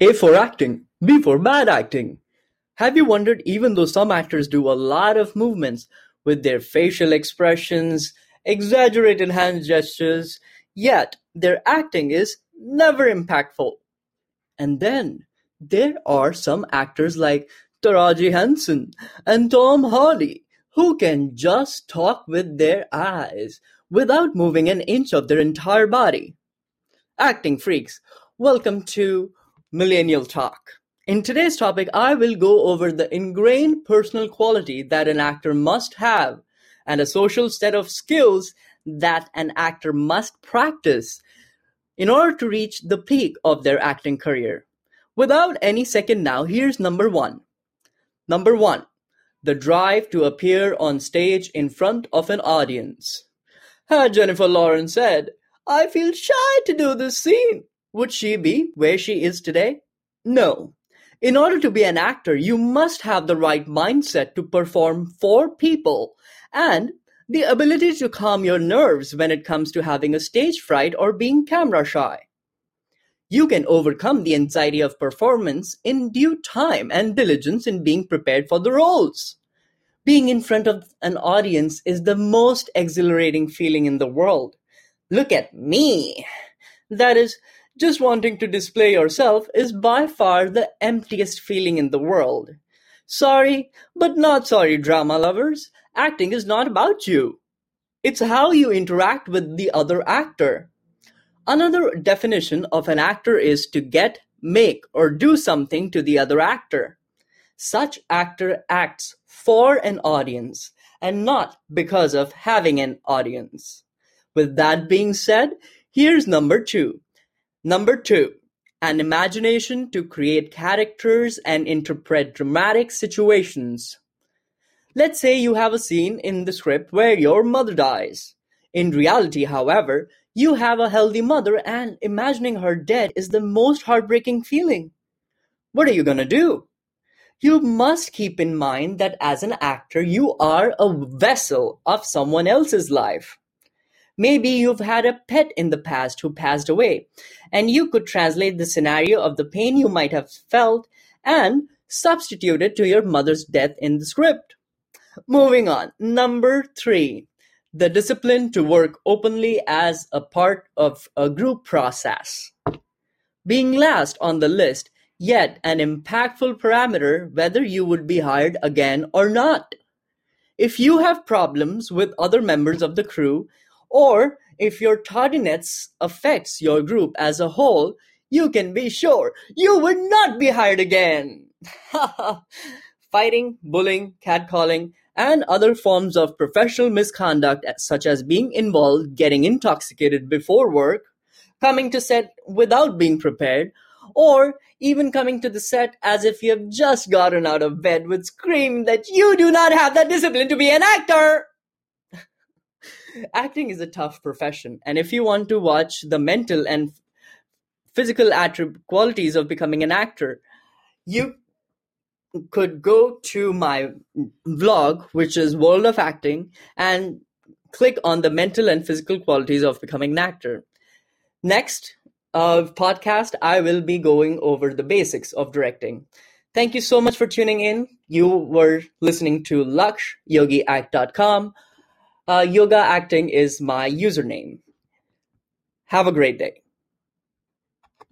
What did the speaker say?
A for acting, B for bad acting. Have you wondered even though some actors do a lot of movements with their facial expressions, exaggerated hand gestures, yet their acting is never impactful? And then there are some actors like Taraji Henson and Tom Hardy who can just talk with their eyes without moving an inch of their entire body. Acting freaks, welcome to Millennial Talk. In today's topic, I will go over the ingrained personal quality that an actor must have and a social set of skills that an actor must practice in order to reach the peak of their acting career. Without any second now, here's number one. Number one, the drive to appear on stage in front of an audience. Jennifer Lawrence said, I feel shy to do this scene, would she be where she is today? No. In order to be an actor, you must have the right mindset to perform for people and the ability to calm your nerves when it comes to having a stage fright or being camera shy. You can overcome the anxiety of performance in due time and diligence in being prepared for the roles. Being in front of an audience is the most exhilarating feeling in the world. Look at me! That is, just wanting to display yourself is by far the emptiest feeling in the world. Sorry, but not sorry, drama lovers. Acting is not about you. It's how you interact with the other actor. Another definition of an actor is to get, make, or do something to the other actor. Such actor acts for an audience and not because of having an audience. With that being said, here's number two. Number two, an imagination to create characters and interpret dramatic situations. Let's say you have a scene in the script where your mother dies. In reality, however, you have a healthy mother and imagining her dead is the most heartbreaking feeling. What are you gonna do? You must keep in mind that as an actor, you are a vessel of someone else's life. Maybe you've had a pet in the past who passed away, and you could translate the scenario of the pain you might have felt and substitute it to your mother's death in the script. Moving on. Number three the discipline to work openly as a part of a group process. Being last on the list, yet an impactful parameter whether you would be hired again or not. If you have problems with other members of the crew, or if your tardiness affects your group as a whole, you can be sure you would not be hired again. Fighting, bullying, catcalling, and other forms of professional misconduct such as being involved, getting intoxicated before work, coming to set without being prepared, or even coming to the set as if you have just gotten out of bed would scream that you do not have that discipline to be an actor. Acting is a tough profession, and if you want to watch the mental and physical attribute qualities of becoming an actor, you could go to my vlog, which is World of Acting, and click on the mental and physical qualities of becoming an actor. Next uh, podcast, I will be going over the basics of directing. Thank you so much for tuning in. You were listening to Laksh, yogiact.com. Uh, Yogacting is my username. Have a great day.